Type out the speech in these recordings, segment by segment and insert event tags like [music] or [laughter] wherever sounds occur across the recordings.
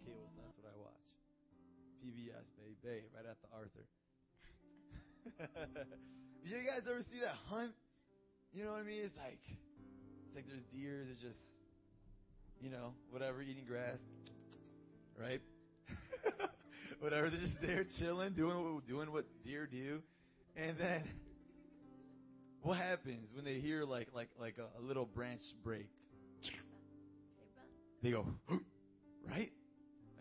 cable, so that's what I watch. PBS, baby, right at the Arthur. Did [laughs] you guys ever see that hunt? You know what I mean? It's like it's like there's deer, there's just you know, whatever, eating grass, right? [laughs] whatever, they're just there chilling, doing what doing what deer do, and then what happens when they hear like like like a, a little branch break? They go, [gasps] right?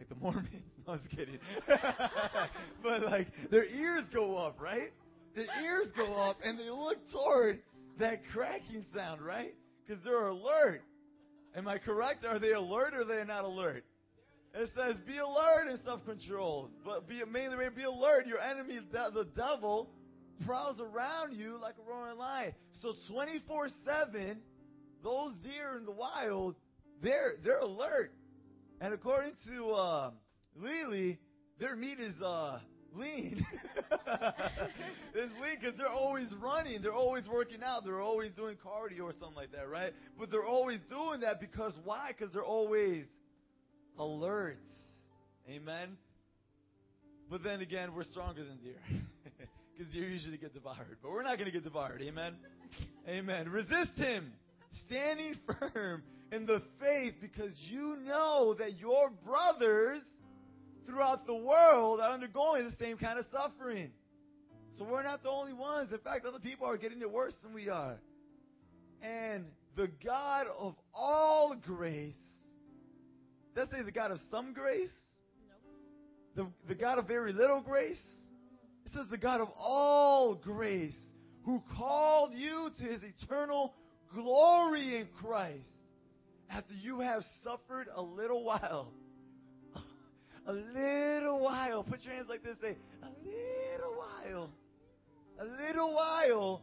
Like the Mormons. [laughs] No, I was kidding. [laughs] but like their ears go up, right? Their ears go up and they look toward that cracking sound, right? Because they're alert. Am I correct? Are they alert or are they not alert? It says, be alert and self-controlled. But be mainly be alert. Your enemy, the devil, prowls around you like a roaring lion. So 24-7, those deer in the wild, they're, they're alert. And according to uh, Lily, their meat is uh, lean. [laughs] it's lean because they're always running. They're always working out. They're always doing cardio or something like that, right? But they're always doing that because why? Because they're always alert. Amen. But then again, we're stronger than deer. [laughs] Because deer usually get devoured. But we're not going to get devoured. Amen. Amen. Resist him. Standing [laughs] firm in the faith because you know that your brothers throughout the world are undergoing the same kind of suffering. So we're not the only ones. In fact, other people are getting it worse than we are. And the God of all grace, does that say the God of some grace? No. The, the God of very little grace? It says the God of all grace, who called you to his eternal glory in Christ after you have suffered a little while [laughs] a little while. Put your hands like this. Say, a little while. A little while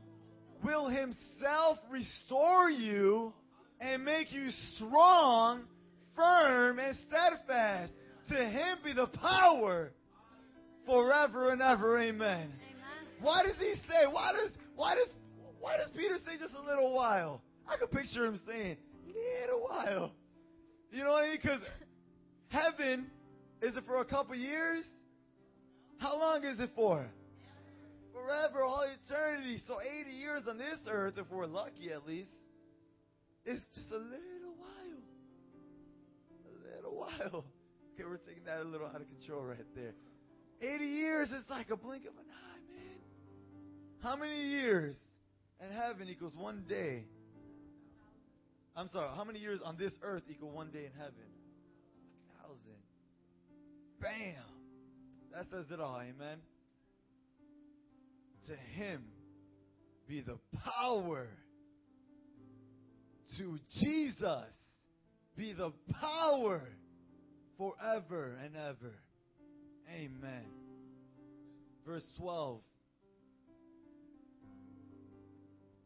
will himself restore you and make you strong, firm, and steadfast. To him be the power forever and ever. Amen. Why does he say, why does, why does, why does Peter say just a little while? I could picture him saying, little while. You know what I mean? Because heaven is it for a couple years? How long is it for? Forever, all eternity. So 80 years on this earth, if we're lucky at least, is just a little while. A little while. Okay, we're taking that a little out of control right there. 80 years is like a blink of an eye, man. How many years in heaven equals one day? I'm sorry, how many years on this earth equal one day in heaven? A thousand. Bam! That says it all. Amen. To him be the power. To Jesus be the power forever and ever. Amen. Verse 12.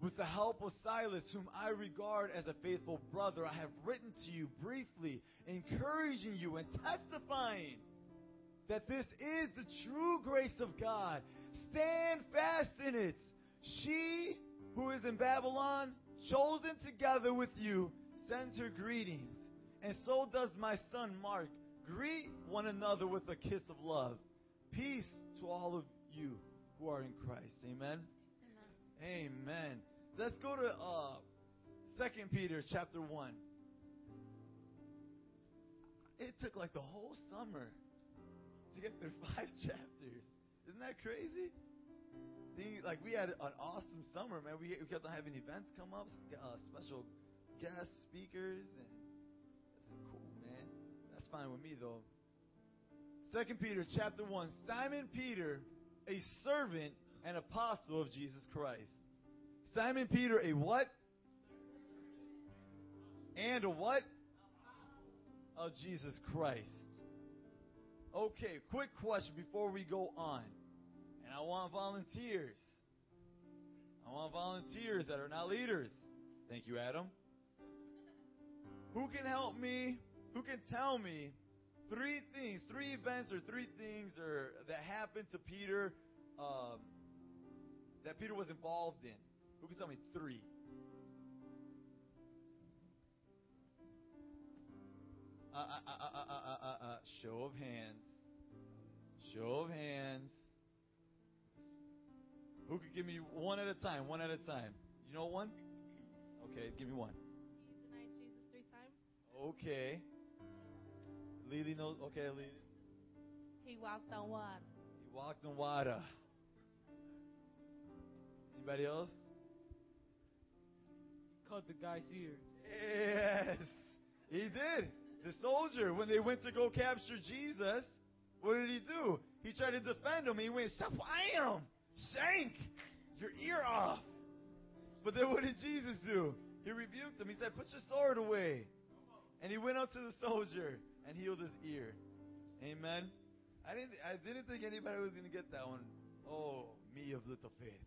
With the help of Silas, whom I regard as a faithful brother, I have written to you briefly, encouraging you and testifying that this is the true grace of God. Stand fast in it. She who is in Babylon, chosen together with you, sends her greetings. And so does my son Mark. Greet one another with a kiss of love. Peace to all of you who are in Christ. Amen. Amen. Amen. Let's go to uh, 2 Peter chapter 1. It took like the whole summer to get through [laughs] five chapters. Isn't that crazy? like we had an awesome summer, man. We, we kept on having events come up, uh, special guest speakers, and that's cool, man. That's fine with me though. Second Peter chapter one. Simon Peter, a servant and apostle of Jesus Christ. Simon Peter, a what? And a what? Of Jesus Christ. Okay, quick question before we go on. And I want volunteers. I want volunteers that are not leaders. Thank you, Adam. Who can help me? Who can tell me three things, three events or three things or that happened to Peter um, that Peter was involved in? Who can tell me three? Uh, uh, uh, show of hands. Show of hands. Who could give me one at a time? One at a time. You know one? Okay, give me one. He denied Jesus three times. Okay. Lily knows. Okay, Lily. He walked on water. He walked on water. Anybody else? Cut the guy's ear. Yes, he did. The soldier, when they went to go capture Jesus, what did he do? He tried to defend him. He went, Shapayim, shank, your ear off. But then what did Jesus do? He rebuked him. He said, Put your sword away. And he went up to the soldier and healed his ear. Amen. I didn't I didn't think anybody was gonna get that one. Oh, me of little faith.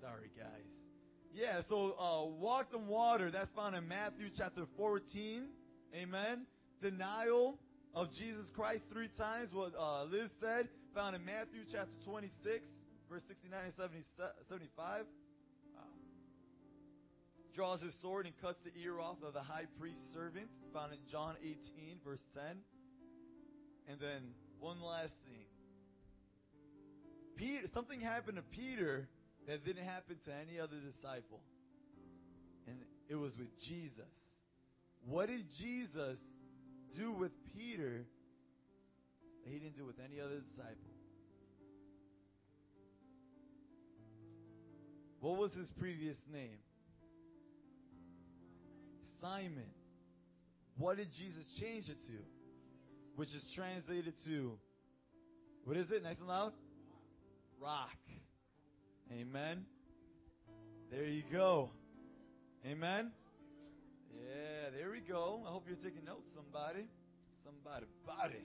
Sorry guys. Yeah, so uh, walked on water, that's found in Matthew chapter 14. Amen. Denial of Jesus Christ three times, what uh, Liz said, found in Matthew chapter 26, verse 69 and 70, 75. Wow. Draws his sword and cuts the ear off of the high priest's servant, found in John 18, verse 10. And then one last thing. Peter, something happened to Peter that didn't happen to any other disciple. And it was with Jesus. What did Jesus do with Peter that he didn't do with any other disciple? What was his previous name? Simon. What did Jesus change it to? Which is translated to, what is it? Nice and loud? Rock. Amen. There you go. Amen. Yeah, there we go. I hope you're taking notes, somebody. Somebody. Body.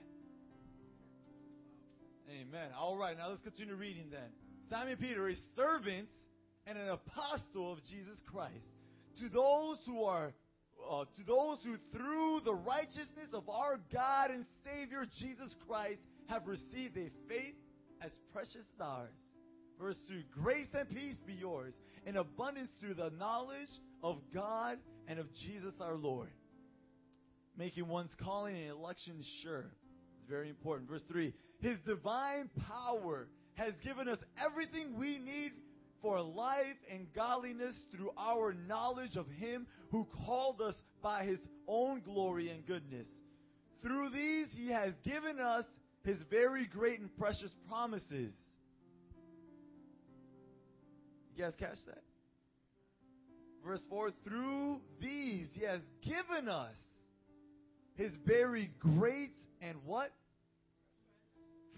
Amen. All right, now let's continue reading then. Simon Peter, a servant and an apostle of Jesus Christ, to those who are, uh, to those who through the righteousness of our God and Savior Jesus Christ have received a faith as precious as ours. Verse 2 Grace and peace be yours in abundance through the knowledge of God and of Jesus our Lord. Making one's calling and election sure. It's very important. Verse 3 His divine power has given us everything we need for life and godliness through our knowledge of Him who called us by His own glory and goodness. Through these, He has given us His very great and precious promises you guys catch that? Verse 4 Through these he has given us his very great and what?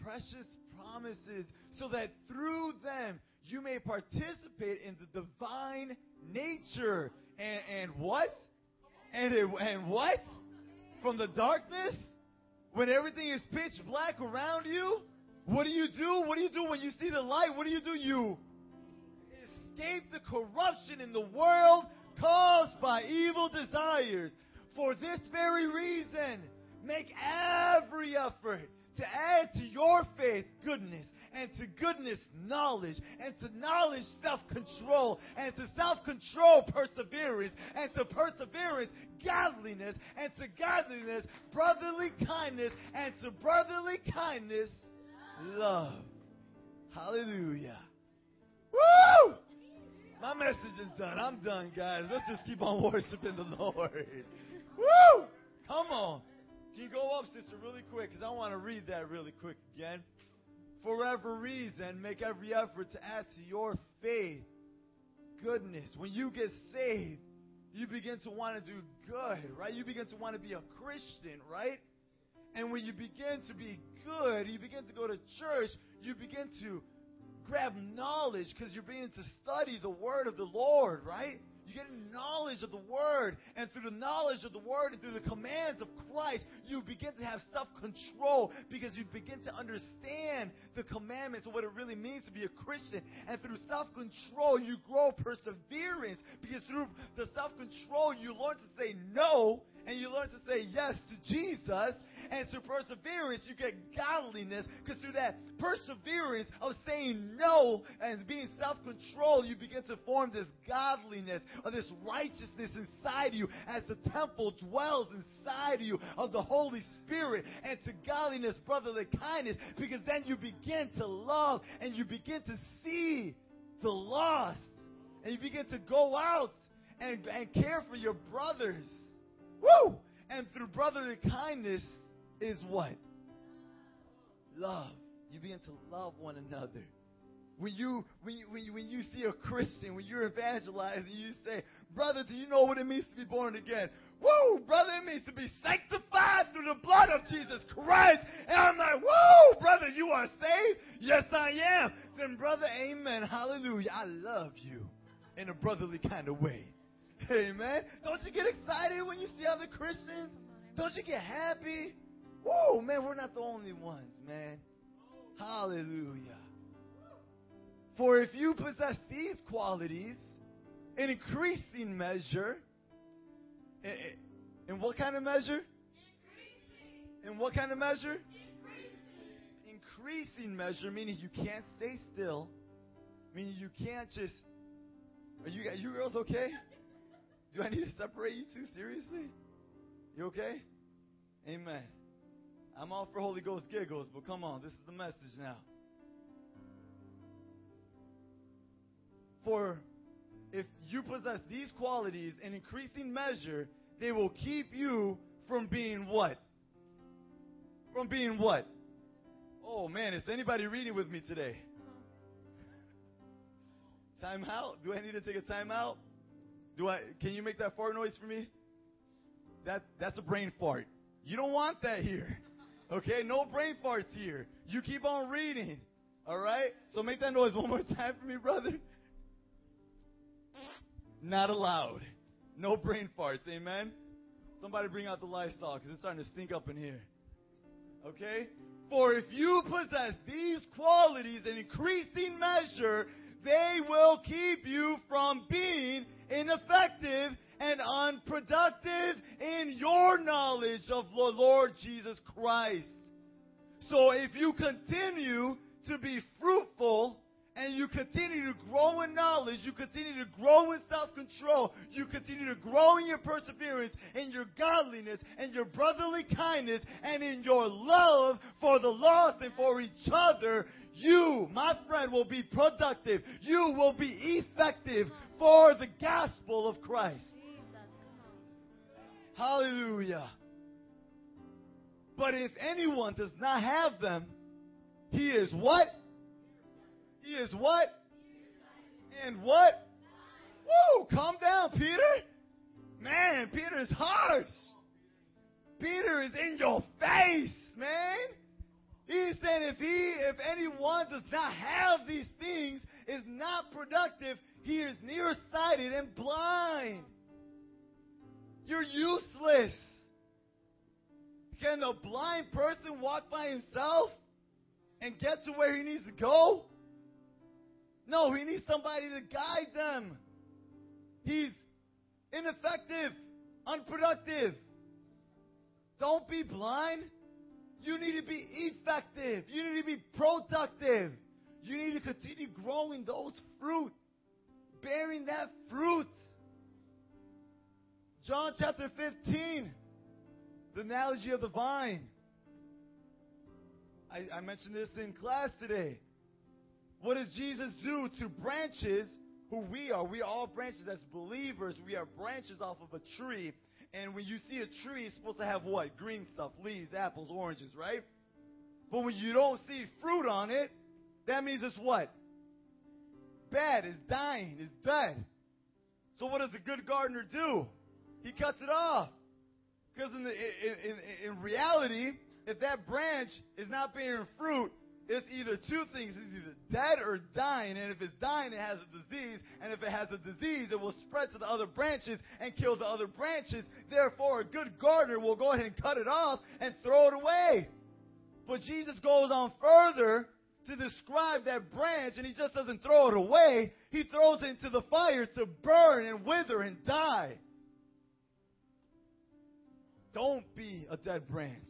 Precious promises, so that through them you may participate in the divine nature. And, and what? And, it, and what? From the darkness? When everything is pitch black around you? What do you do? What do you do when you see the light? What do you do? You escape the corruption in the world caused by evil desires. For this very reason, make every effort to add to your faith goodness, and to goodness knowledge, and to knowledge self control, and to self control perseverance, and to perseverance godliness, and to godliness brotherly kindness, and to brotherly kindness love. Hallelujah. Woo! My message is done. I'm done, guys. Let's just keep on [laughs] worshiping the Lord. [laughs] Woo! Come on. Can you go up, sister, really quick? Because I want to read that really quick again. For every reason, make every effort to add to your faith goodness. When you get saved, you begin to want to do good, right? You begin to want to be a Christian, right? And when you begin to be good, you begin to go to church, you begin to grab knowledge because you're beginning to study the Word of the Lord, right? You get knowledge of the Word, and through the knowledge of the Word and through the commands of Christ, you begin to have self control because you begin to understand the commandments of what it really means to be a Christian. And through self control, you grow perseverance because through the self control, you learn to say no and you learn to say yes to Jesus. And through perseverance, you get godliness. Because through that perseverance of saying no and being self controlled, you begin to form this godliness or this righteousness inside you as the temple dwells inside you of the Holy Spirit. And to godliness, brotherly kindness, because then you begin to love and you begin to see the lost. And you begin to go out and, and care for your brothers. Woo! And through brotherly kindness is what? Love. You begin to love one another. When you, when you, when you, when you see a Christian, when you're evangelizing, you say, Brother, do you know what it means to be born again? Woo! Brother, it means to be sanctified through the blood of Jesus Christ. And I'm like, woo! Brother, you are saved? Yes, I am. Then, brother, amen. Hallelujah. I love you in a brotherly kind of way. Amen. Don't you get excited when you see other Christians? Don't you get happy? Whoa, man, we're not the only ones, man. Hallelujah. For if you possess these qualities in increasing measure, in, in what kind of measure? Increasing. In what kind of measure? Increasing. Increasing measure, meaning you can't stay still, meaning you can't just. Are you, are you girls okay? [laughs] Do I need to separate you two? Seriously? You okay? Amen. I'm all for Holy Ghost giggles, but come on, this is the message now. For if you possess these qualities in increasing measure, they will keep you from being what? From being what? Oh man, is anybody reading with me today? [laughs] Time out? Do I need to take a time out? Do I can you make that fart noise for me? That that's a brain fart. You don't want that here. Okay? No brain farts here. You keep on reading. All right? So make that noise one more [laughs] time for me, brother. Not allowed. No brain farts. Amen? Somebody bring out the Lysol because it's starting to stink up in here. Okay? For if you possess these qualities in increasing measure, they will keep you from being ineffective and unproductive in your knowledge of the Lord Jesus Christ. So if you continue to be fruitful and you continue to grow in knowledge, you continue to grow in self control, you continue to grow in your perseverance, in your godliness, and your brotherly kindness, and in your love for the lost and for each other, you, my friend, will be productive. You will be effective for the gospel of Christ. Hallelujah. But if anyone does not have them, he is what? He is what? And what? Woo! Calm down, Peter. Man, Peter is harsh. Peter is in your face, man. He said if he, if anyone does not have these things, is not productive, he is nearsighted and blind. You're useless. Can a blind person walk by himself and get to where he needs to go? No, he needs somebody to guide them. He's ineffective, unproductive. Don't be blind. You need to be effective. You need to be productive. You need to continue growing those fruit, bearing that fruit. John chapter 15, the analogy of the vine. I, I mentioned this in class today. What does Jesus do to branches who we are? We are all branches as believers. We are branches off of a tree. And when you see a tree, it's supposed to have what? Green stuff, leaves, apples, oranges, right? But when you don't see fruit on it, that means it's what? Bad, it's dying, it's dead. So what does a good gardener do? He cuts it off. Because in, in, in, reality, if that branch is not bearing fruit, it's either two things. It's either dead or dying. And if it's dying, it has a disease. And if it has a disease, it will spread to the other branches and kill the other branches. Therefore, a good gardener will go ahead and cut it off and throw it away. But Jesus goes on further to describe that branch, and he just doesn't throw it away. He throws it into the fire to burn and wither and die. Don't be a dead branch.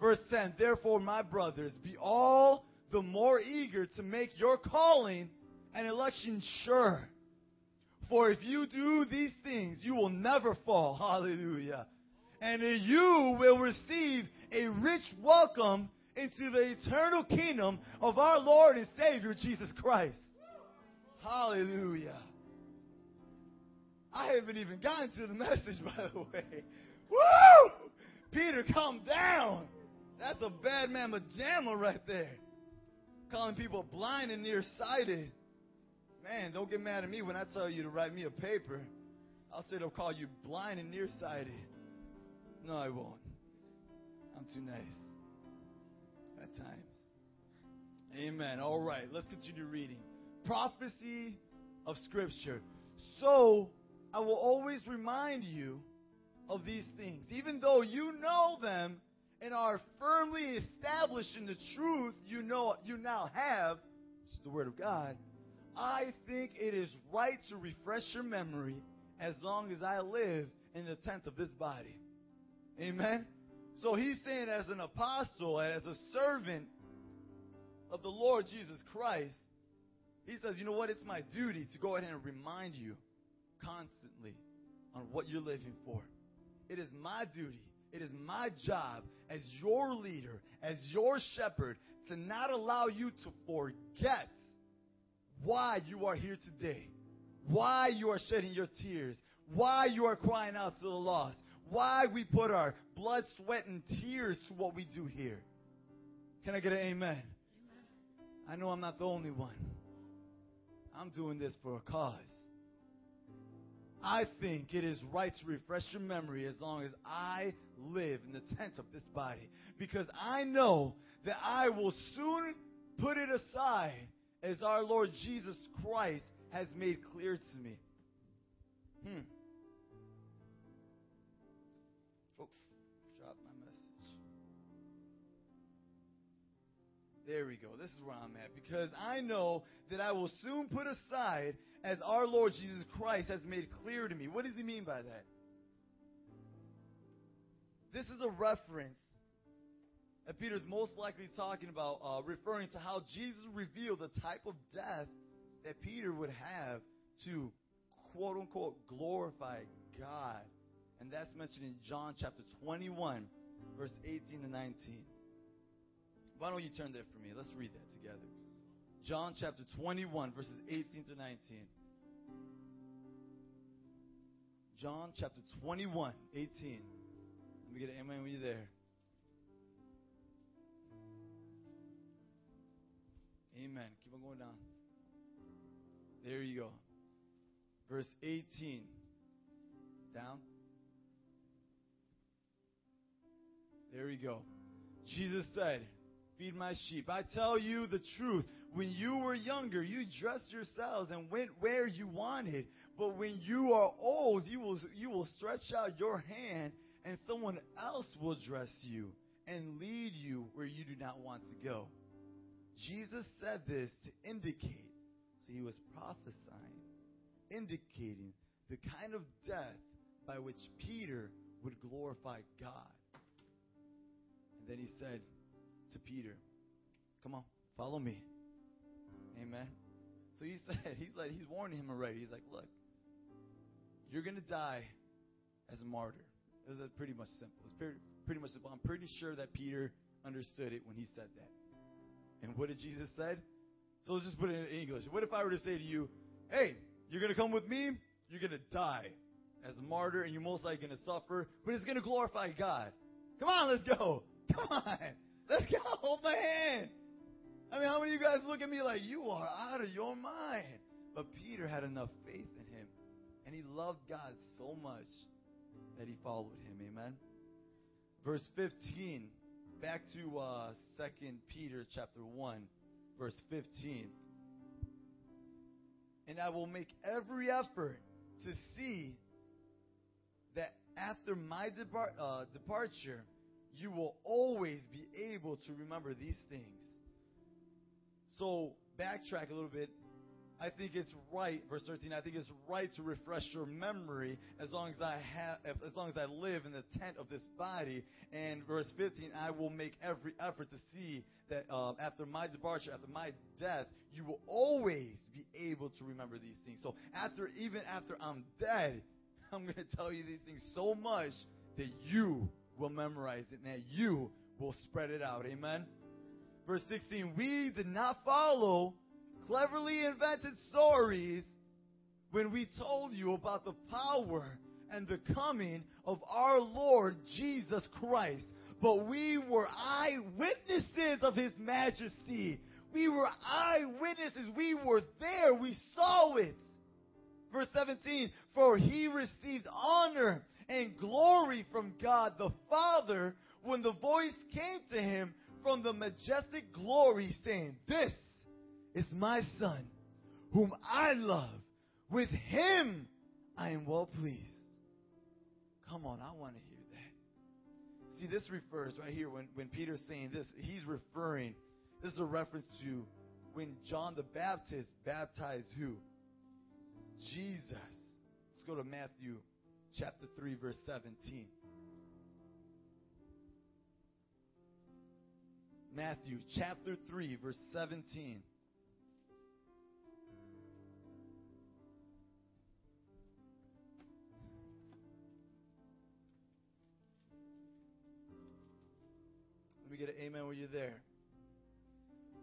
Verse 10 Therefore, my brothers, be all the more eager to make your calling and election sure. For if you do these things, you will never fall. [laughs] Hallelujah. And you will receive a rich welcome into the eternal kingdom of our Lord and Savior Jesus Christ. Hallelujah. I haven't even gotten to the message, [laughs] by the way. Woo! Peter, calm down. That's a bad man jamma right there. Calling people blind and nearsighted. Man, don't get mad at me when I tell you to write me a paper. I'll say they'll call you blind and nearsighted. No, I won't. I'm too nice. At times. Amen. All right, let's continue reading. Prophecy of Scripture. So, I will always remind you of these things, even though you know them and are firmly established in the truth you know you now have, which is the Word of God. I think it is right to refresh your memory as long as I live in the tent of this body. Amen. So he's saying, as an apostle, as a servant of the Lord Jesus Christ, he says, you know what? It's my duty to go ahead and remind you constantly on what you're living for. It is my duty, it is my job as your leader, as your shepherd, to not allow you to forget why you are here today, why you are shedding your tears, why you are crying out to the lost, why we put our blood, sweat, and tears to what we do here. Can I get an amen? I know I'm not the only one. I'm doing this for a cause. I think it is right to refresh your memory as long as I live in the tent of this body. Because I know that I will soon put it aside as our Lord Jesus Christ has made clear to me. Hmm. Dropped my message. There we go. This is where I'm at. Because I know that I will soon put aside as our Lord Jesus Christ has made clear to me. What does he mean by that? This is a reference that Peter's most likely talking about, uh, referring to how Jesus revealed the type of death that Peter would have to quote unquote glorify God. And that's mentioned in John chapter 21, verse 18 to 19. Why don't you turn there for me? Let's read that together. John chapter 21, verses 18 to 19. John chapter 21, 18. Let me get an amen when you're there. Amen. Keep on going down. There you go. Verse 18. Down. There you go. Jesus said, Feed my sheep. I tell you the truth. When you were younger, you dressed yourselves and went where you wanted. But when you are old, you will, you will stretch out your hand and someone else will dress you and lead you where you do not want to go. Jesus said this to indicate, so he was prophesying, indicating the kind of death by which Peter would glorify God. And then he said to Peter, Come on, follow me. Amen. So he [laughs] said, he's like, he's warning him already. He's like, look, you're going to die as a martyr. It was pretty much simple. It's pretty, pretty much simple. I'm pretty sure that Peter understood it when he said that. And what did Jesus said? So let's just put it in English. What if I were to say to you, hey, you're going to come with me? You're going to die as a martyr and you're most likely going to suffer, but it's going to glorify God. Come on, let's go. [laughs] Come on. Let's go. [laughs] Hold my hand. I mean, how many of you guys look at me like, you are out of your mind? But Peter had enough faith in him, and he loved God so much that he followed him. Amen. Verse 15, back to uh, 2 Peter chapter 1, verse 15. And I will make every effort to see that after my uh, departure, you will always to remember these things. So, backtrack a little bit. I think it's right, verse 13, I think it's right to refresh your memory as long as I have, as long as I live in the tent of this body. And verse 15, I will make every effort to see that um, after my departure, after my death, you will always be able to remember these things. So after, even after I'm dead, [laughs] I'm going to tell you these things so much that you will memorize it and that you will spread it out. Amen. Verse 16, we did not follow cleverly invented stories when we told you about the power and the coming of our Lord Jesus Christ. But we were eyewitnesses of His majesty. We were eyewitnesses. We were there. We saw it. Verse 17, for He received honor and glory from God the Father when the voice came to Him from the majestic glory saying, This is my son, whom I love. With him I am well pleased. Come on, I want to hear that. See, this refers right here when, when Peter's saying this, he's referring, this is a reference to when John the Baptist baptized who? Jesus. Let's go to Matthew chapter 3, verse 17. Matthew chapter 3, verse 17. Let me get an amen when you're there.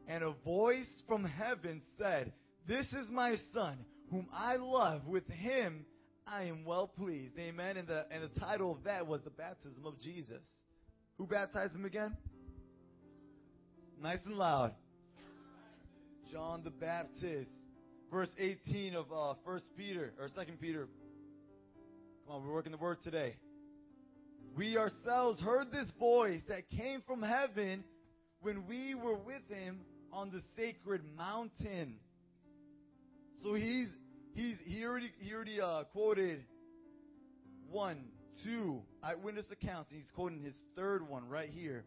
And a voice from heaven said, This is my son, whom I love. With him I am well pleased. Amen. And the, and the title of that was the baptism of Jesus. Who baptized him again? Nice and loud. John the Baptist. Verse 18 of uh, 1 Peter, or 2 Peter. Come on, we're working the word today. We ourselves heard this voice that came from heaven when we were with him on the sacred mountain. So he's he's he already he already uh, quoted one, two eyewitness accounts. And he's quoting his third one right here.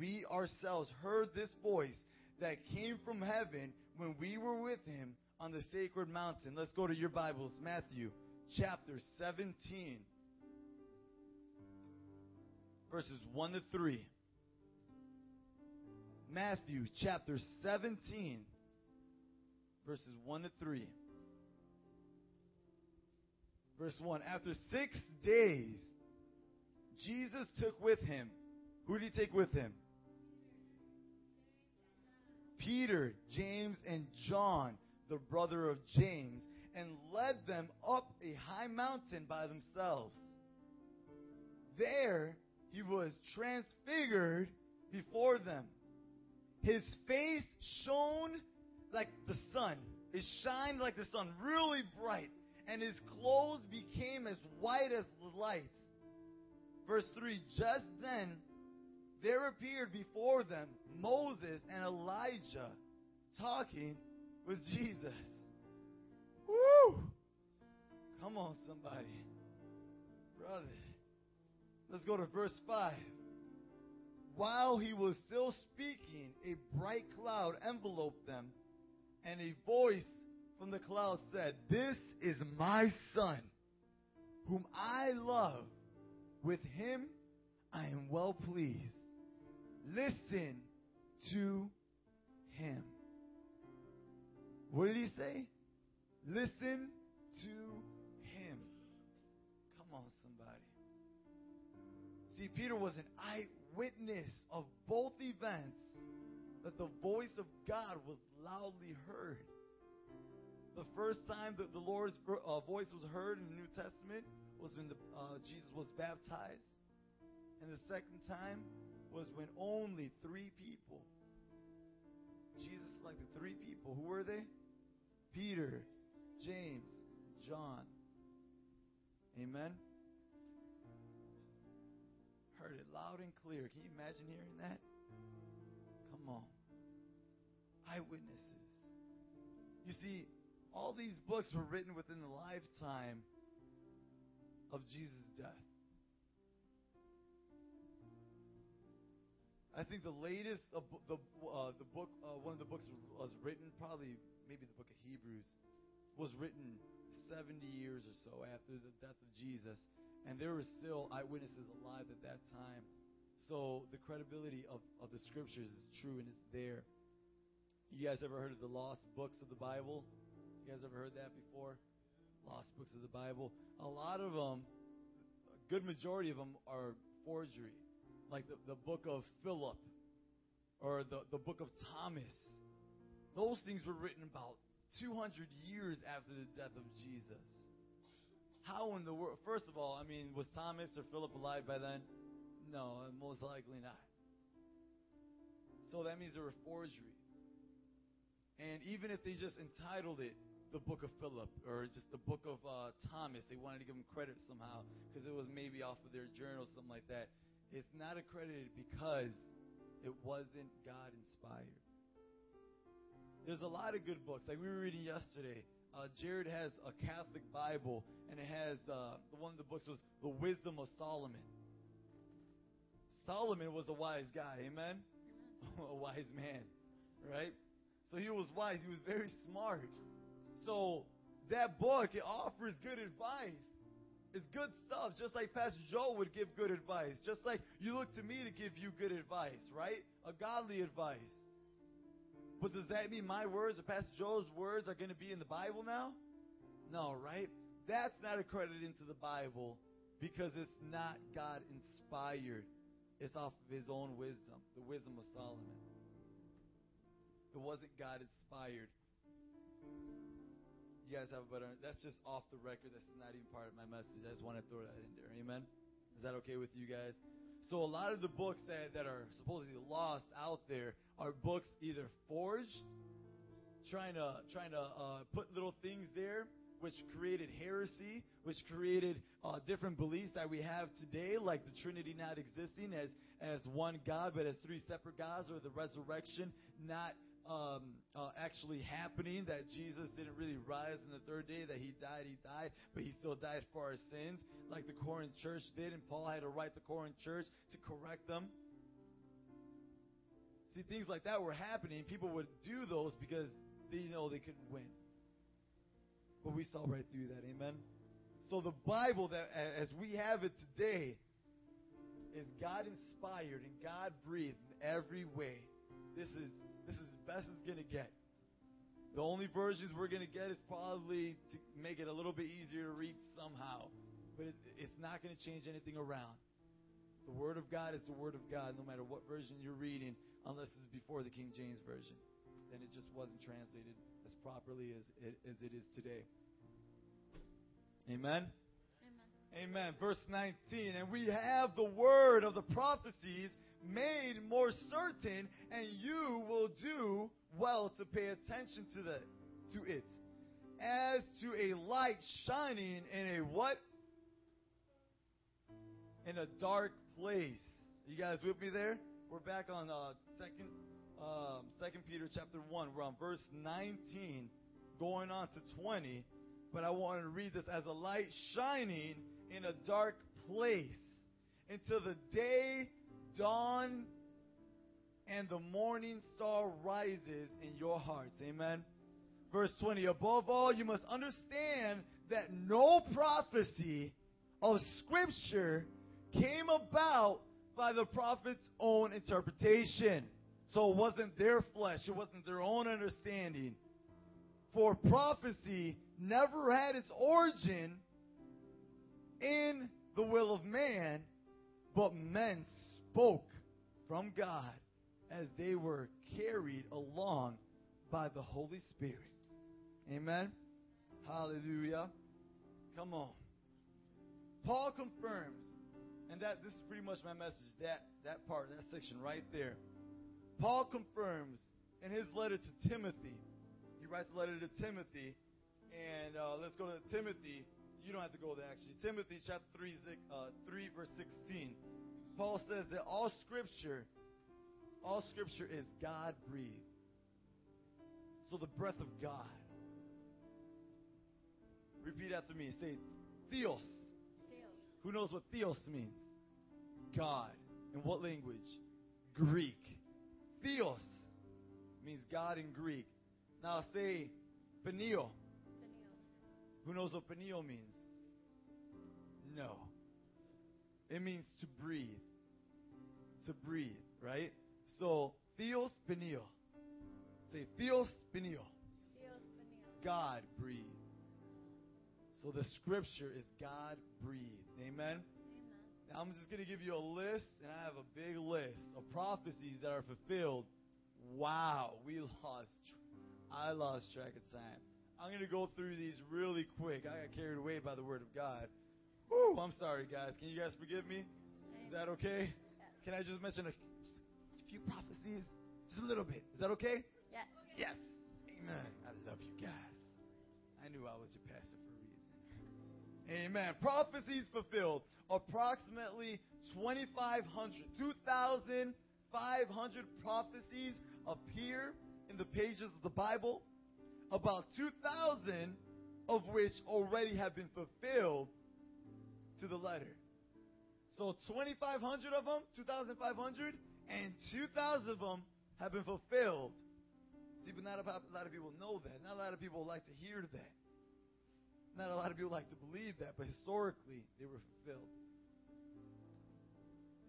We ourselves heard this voice that came from heaven when we were with him on the sacred mountain. Let's go to your Bibles, Matthew chapter 17 verses 1 to 3. Matthew chapter 17, verses 1 to 3. Verse 1 After six days, Jesus took with him. Who did he take with him? Peter, James, and John, the brother of James, and led them up a high mountain by themselves. There, he was transfigured before them. His face shone like the sun. It shined like the sun, really bright. And his clothes became as white as light. Verse 3 Just then there appeared before them Moses and Elijah talking with Jesus. Woo! Come on, somebody. Brother. Let's go to verse 5. While he was still speaking, a bright cloud enveloped them, and a voice from the cloud said, This is my son, whom I love. With him I am well pleased. Listen to him. What did he say? Listen to him. Come on, somebody. See, Peter was an eyewitness of both events that the voice of God was loudly heard. The first time that the Lord's uh, voice was heard in the New Testament was when the, uh, Jesus was baptized. And the second time was when only three people, Jesus selected three people. Who were they? Peter, James, John. Amen. Heard it loud and clear. Can you imagine hearing that? Come on. Eyewitnesses. You see, all these books were written within the lifetime of Jesus' death. I think the latest uh, the uh, the book uh, one of the books was written probably maybe the book of Hebrews was written 70 years or so after the death of Jesus, and there were still eyewitnesses alive at that time. So the credibility of, of the scriptures is true and it's there. You guys ever heard of the lost books of the Bible? You guys ever heard that before? Lost books of the Bible. A lot of them, a good majority of them are forgery. Like the, the book of Philip or the, the book of Thomas. Those things were written about 200 years after the death of Jesus. How in the world? First of all, I mean, was Thomas or Philip alive by then? No, most likely not. So that means they were forgery. And even if they just entitled it the Book of Philip or just the Book of uh, Thomas, they wanted to give them credit somehow because it was maybe off of their journal, something like that. It's not accredited because it wasn't God inspired. There's a lot of good books. Like we were reading yesterday, uh, Jared has a Catholic Bible, and it has uh, one of the books was the Wisdom of Solomon. Solomon was a wise guy, amen? [laughs] a wise man, right? So he was wise. He was very smart. So that book it offers good advice. It's good stuff, just like Pastor Joe would give good advice. Just like you look to me to give you good advice, right? A godly advice. But does that mean my words or Pastor Joe's words are going to be in the Bible now? No, right? That's not accredited into the Bible because it's not God inspired. It's off of his own wisdom, the wisdom of Solomon. It wasn't God inspired. You guys have a better. That's just off the record. That's not even part of my message. I just want to throw that in there. Amen. Is that okay with you guys? So a lot of the books that, that are supposedly lost out there are books either forged, trying to trying to uh, put little things there, which created heresy, which created uh, different beliefs that we have today, like the Trinity not existing as as one God, but as three separate gods, or the resurrection not um, uh, actually happening, that Jesus didn't really rise in the third day, that he died, he died, but he still died for our sins, like the Corinth church did, and Paul had to write the Corinth church to correct them. See, things like that were happening. People would do those because they know they couldn't win. But we saw right through that, amen? So the Bible, that as we have it today, is God inspired and God breathed in every way. This is best it's gonna get. The only versions we're gonna get is probably to make it a little bit easier to read somehow, but it, it's not gonna change anything around. The Word of God is the Word of God, no matter what version you're reading, unless it's before the King James version. Then it just wasn't translated as properly as it, as it is today. Amen. Amen. Amen. Verse 19. And we have the word of the prophecies made more certain, and you will do well to pay attention to the to it. As to a light shining in a what? In a dark place. You guys with me there? We're back on uh, second um, Second Peter chapter one. We're on verse 19, going on to 20. But I wanted to read this as a light shining in a dark place until the day dawn and the morning star rises in your hearts. Amen. Verse 20 Above all, you must understand that no prophecy of Scripture came about by the prophet's own interpretation. So it wasn't their flesh, it wasn't their own understanding. For prophecy never had its origin in the will of man, but men spoke from God as they were carried along by the Holy Spirit. Amen. Hallelujah. Come on. Paul confirms, and that this is pretty much my message, that, that part, that section right there. Paul confirms in his letter to Timothy. He writes a letter to Timothy, and uh, let's go to Timothy. You don't have to go there actually. Timothy chapter 3, uh, 3 verse 16. Paul says that all scripture, all scripture is God breathed. So the breath of God. Repeat after me. Say theos. Deus. Who knows what theos means? God. In what language? Greek. Theos means God in Greek. Now say Peniel. Who knows what Peniel means? No. It means to breathe. To breathe, right? So, Theos Peniel. Say Theos Peniel. God breathed. So the scripture is God breathed. Amen? Now I'm just going to give you a list, and I have a big list of prophecies that are fulfilled. Wow, we lost. I lost track of time. I'm going to go through these really quick. I got carried away by the word of God. Woo, I'm sorry, guys. Can you guys forgive me? Is that okay? Can I just mention a, a few prophecies? Just a little bit. Is that okay? Yes. Yes. Amen. I love you guys. I knew I was your pastor for a reason. Amen. Prophecies fulfilled. Approximately 2,500, 2,500 prophecies appear in the pages of the Bible. About 2,000 of which already have been fulfilled to the letter. So 2,500 of them, 2,500, and 2,000 of them have been fulfilled. See, but not a lot of people know that. Not a lot of people like to hear that. Not a lot of people like to believe that, but historically, they were fulfilled.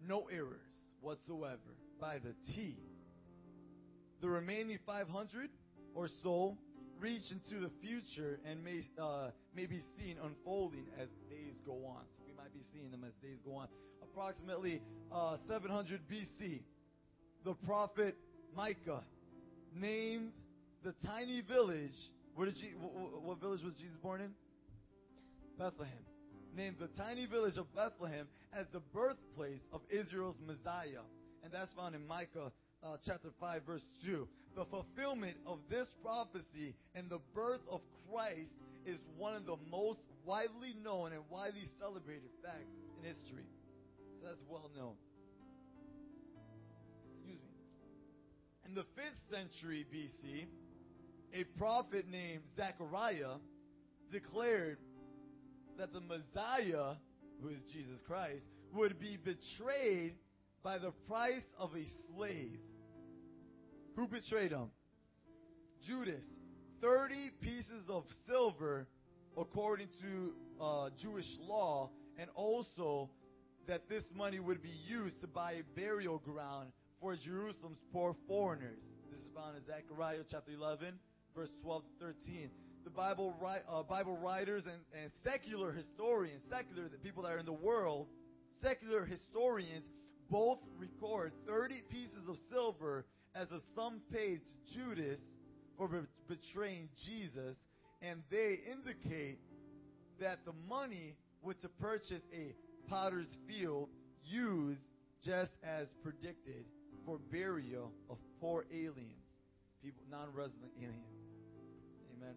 No errors whatsoever by the T. The remaining 500 or so reach into the future and may, uh, may be seen unfolding as days go on. So might be seeing them as days go on. Approximately uh, 700 BC, the prophet Micah named the tiny village. Where did Je- what, what village was Jesus born in? Bethlehem. Named the tiny village of Bethlehem as the birthplace of Israel's Messiah. And that's found in Micah uh, chapter 5, verse 2. The fulfillment of this prophecy and the birth of Christ is one of the most widely known and widely celebrated facts in history. So that's well known. Excuse me. In the 5th century BC, a prophet named Zechariah declared that the Messiah, who is Jesus Christ, would be betrayed by the price of a slave. Who betrayed him? Judas. 30 pieces of silver, according to uh, Jewish law, and also that this money would be used to buy a burial ground for Jerusalem's poor foreigners. This is found in Zechariah chapter 11, verse 12 to 13. The Bible, uh, Bible writers and, and secular historians, secular the people that are in the world, secular historians both record 30 pieces of silver as a sum paid to Judas for be- betraying Jesus, and they indicate that the money was to purchase a potter's field used just as predicted for burial of poor aliens, people, non-resident aliens. Amen.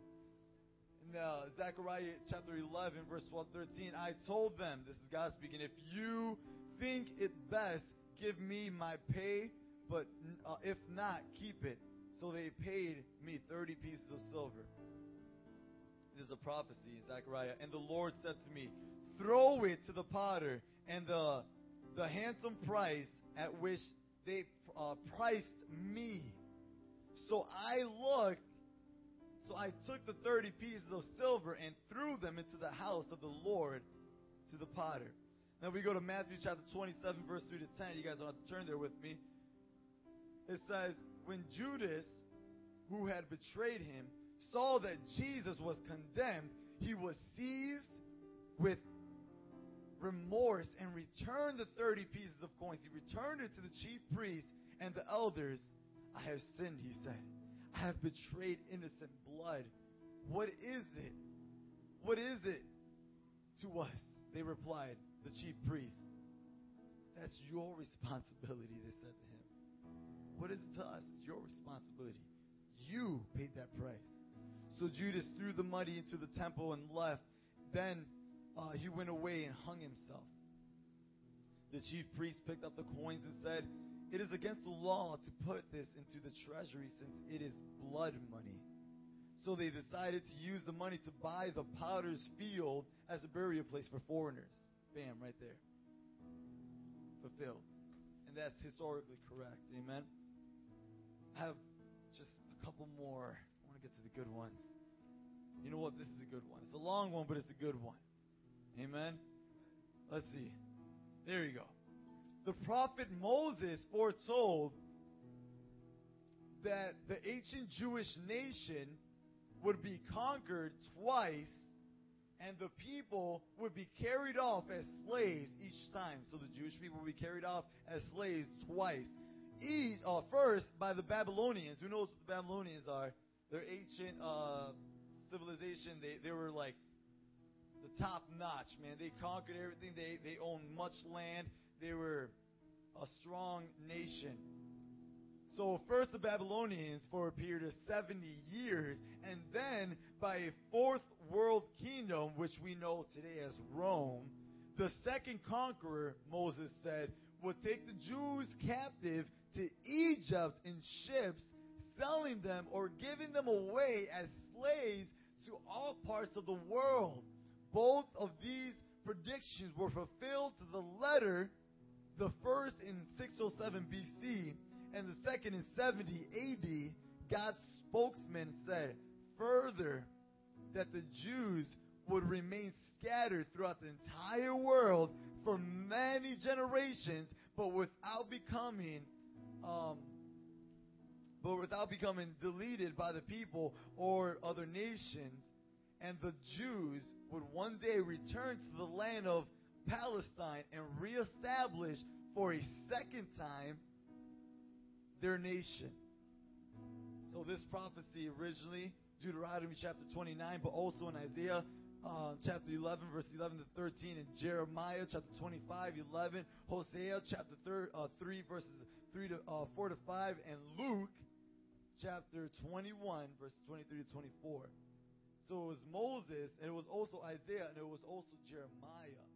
Now, Zechariah chapter 11, verse 12, 13, I told them, this is God speaking, if you think it best, give me my pay but uh, if not, keep it. So they paid me 30 pieces of silver. There's a prophecy in Zechariah. And the Lord said to me, Throw it to the potter, and the, the handsome price at which they uh, priced me. So I looked, so I took the 30 pieces of silver and threw them into the house of the Lord to the potter. Now we go to Matthew chapter 27, verse 3 to 10. You guys don't have to turn there with me it says, when Judas, who had betrayed him, saw that Jesus was condemned, he was seized with remorse and returned the 30 pieces of coins. He returned it to the chief priests and the elders. I have sinned, he said. I have betrayed innocent blood. What is it? What is it to us? They replied, the chief priests. That's your responsibility, they said to him. What is it to us? It's your responsibility. You paid that price. So Judas threw the money into the temple and left. Then uh, he went away and hung himself. The chief priest picked up the coins and said, It is against the law to put this into the treasury since it is blood money. So they decided to use the money to buy the potter's field as a burial place for foreigners. Bam, right there. Fulfilled. and that's historically correct. Amen. I have just a couple more. Get to the good ones. You know what? This is a good one. It's a long one, but it's a good one. Amen. Let's see. There you go. The prophet Moses foretold that the ancient Jewish nation would be conquered twice and the people would be carried off as slaves each time. So the Jewish people would be carried off as slaves twice. Each, uh, first by the Babylonians. Who knows what the Babylonians are? They're ancient uh, civilization. They, they were like the top notch, man. They conquered everything. They, they owned much land. They were a strong nation. So first the Babylonians for a period of 70 years, and then by a fourth world kingdom, which we know today as Rome, the second conqueror, Moses said, would take the Jews captive to Egypt in ships, selling them or giving them away as slaves to all parts of the world. Both of these predictions were fulfilled to the letter, the first in 607 BC and the second in 70 AD. God's spokesman said further that the Jews would remain scattered throughout the entire world for many generations, but without becoming um, but without becoming deleted by the people or other nations. And the Jews would one day return to the land of Palestine and reestablish for a second time their nation. So this prophecy originally, Deuteronomy chapter 29, but also in Isaiah uh, chapter 11, verse 11 to 13, and Jeremiah chapter 25, 11, Hosea chapter thir- uh, 3, verses 3 to uh, 4 to 5, and Luke chapter 21, verses 23 to 24. So it was Moses, and it was also Isaiah, and it was also Jeremiah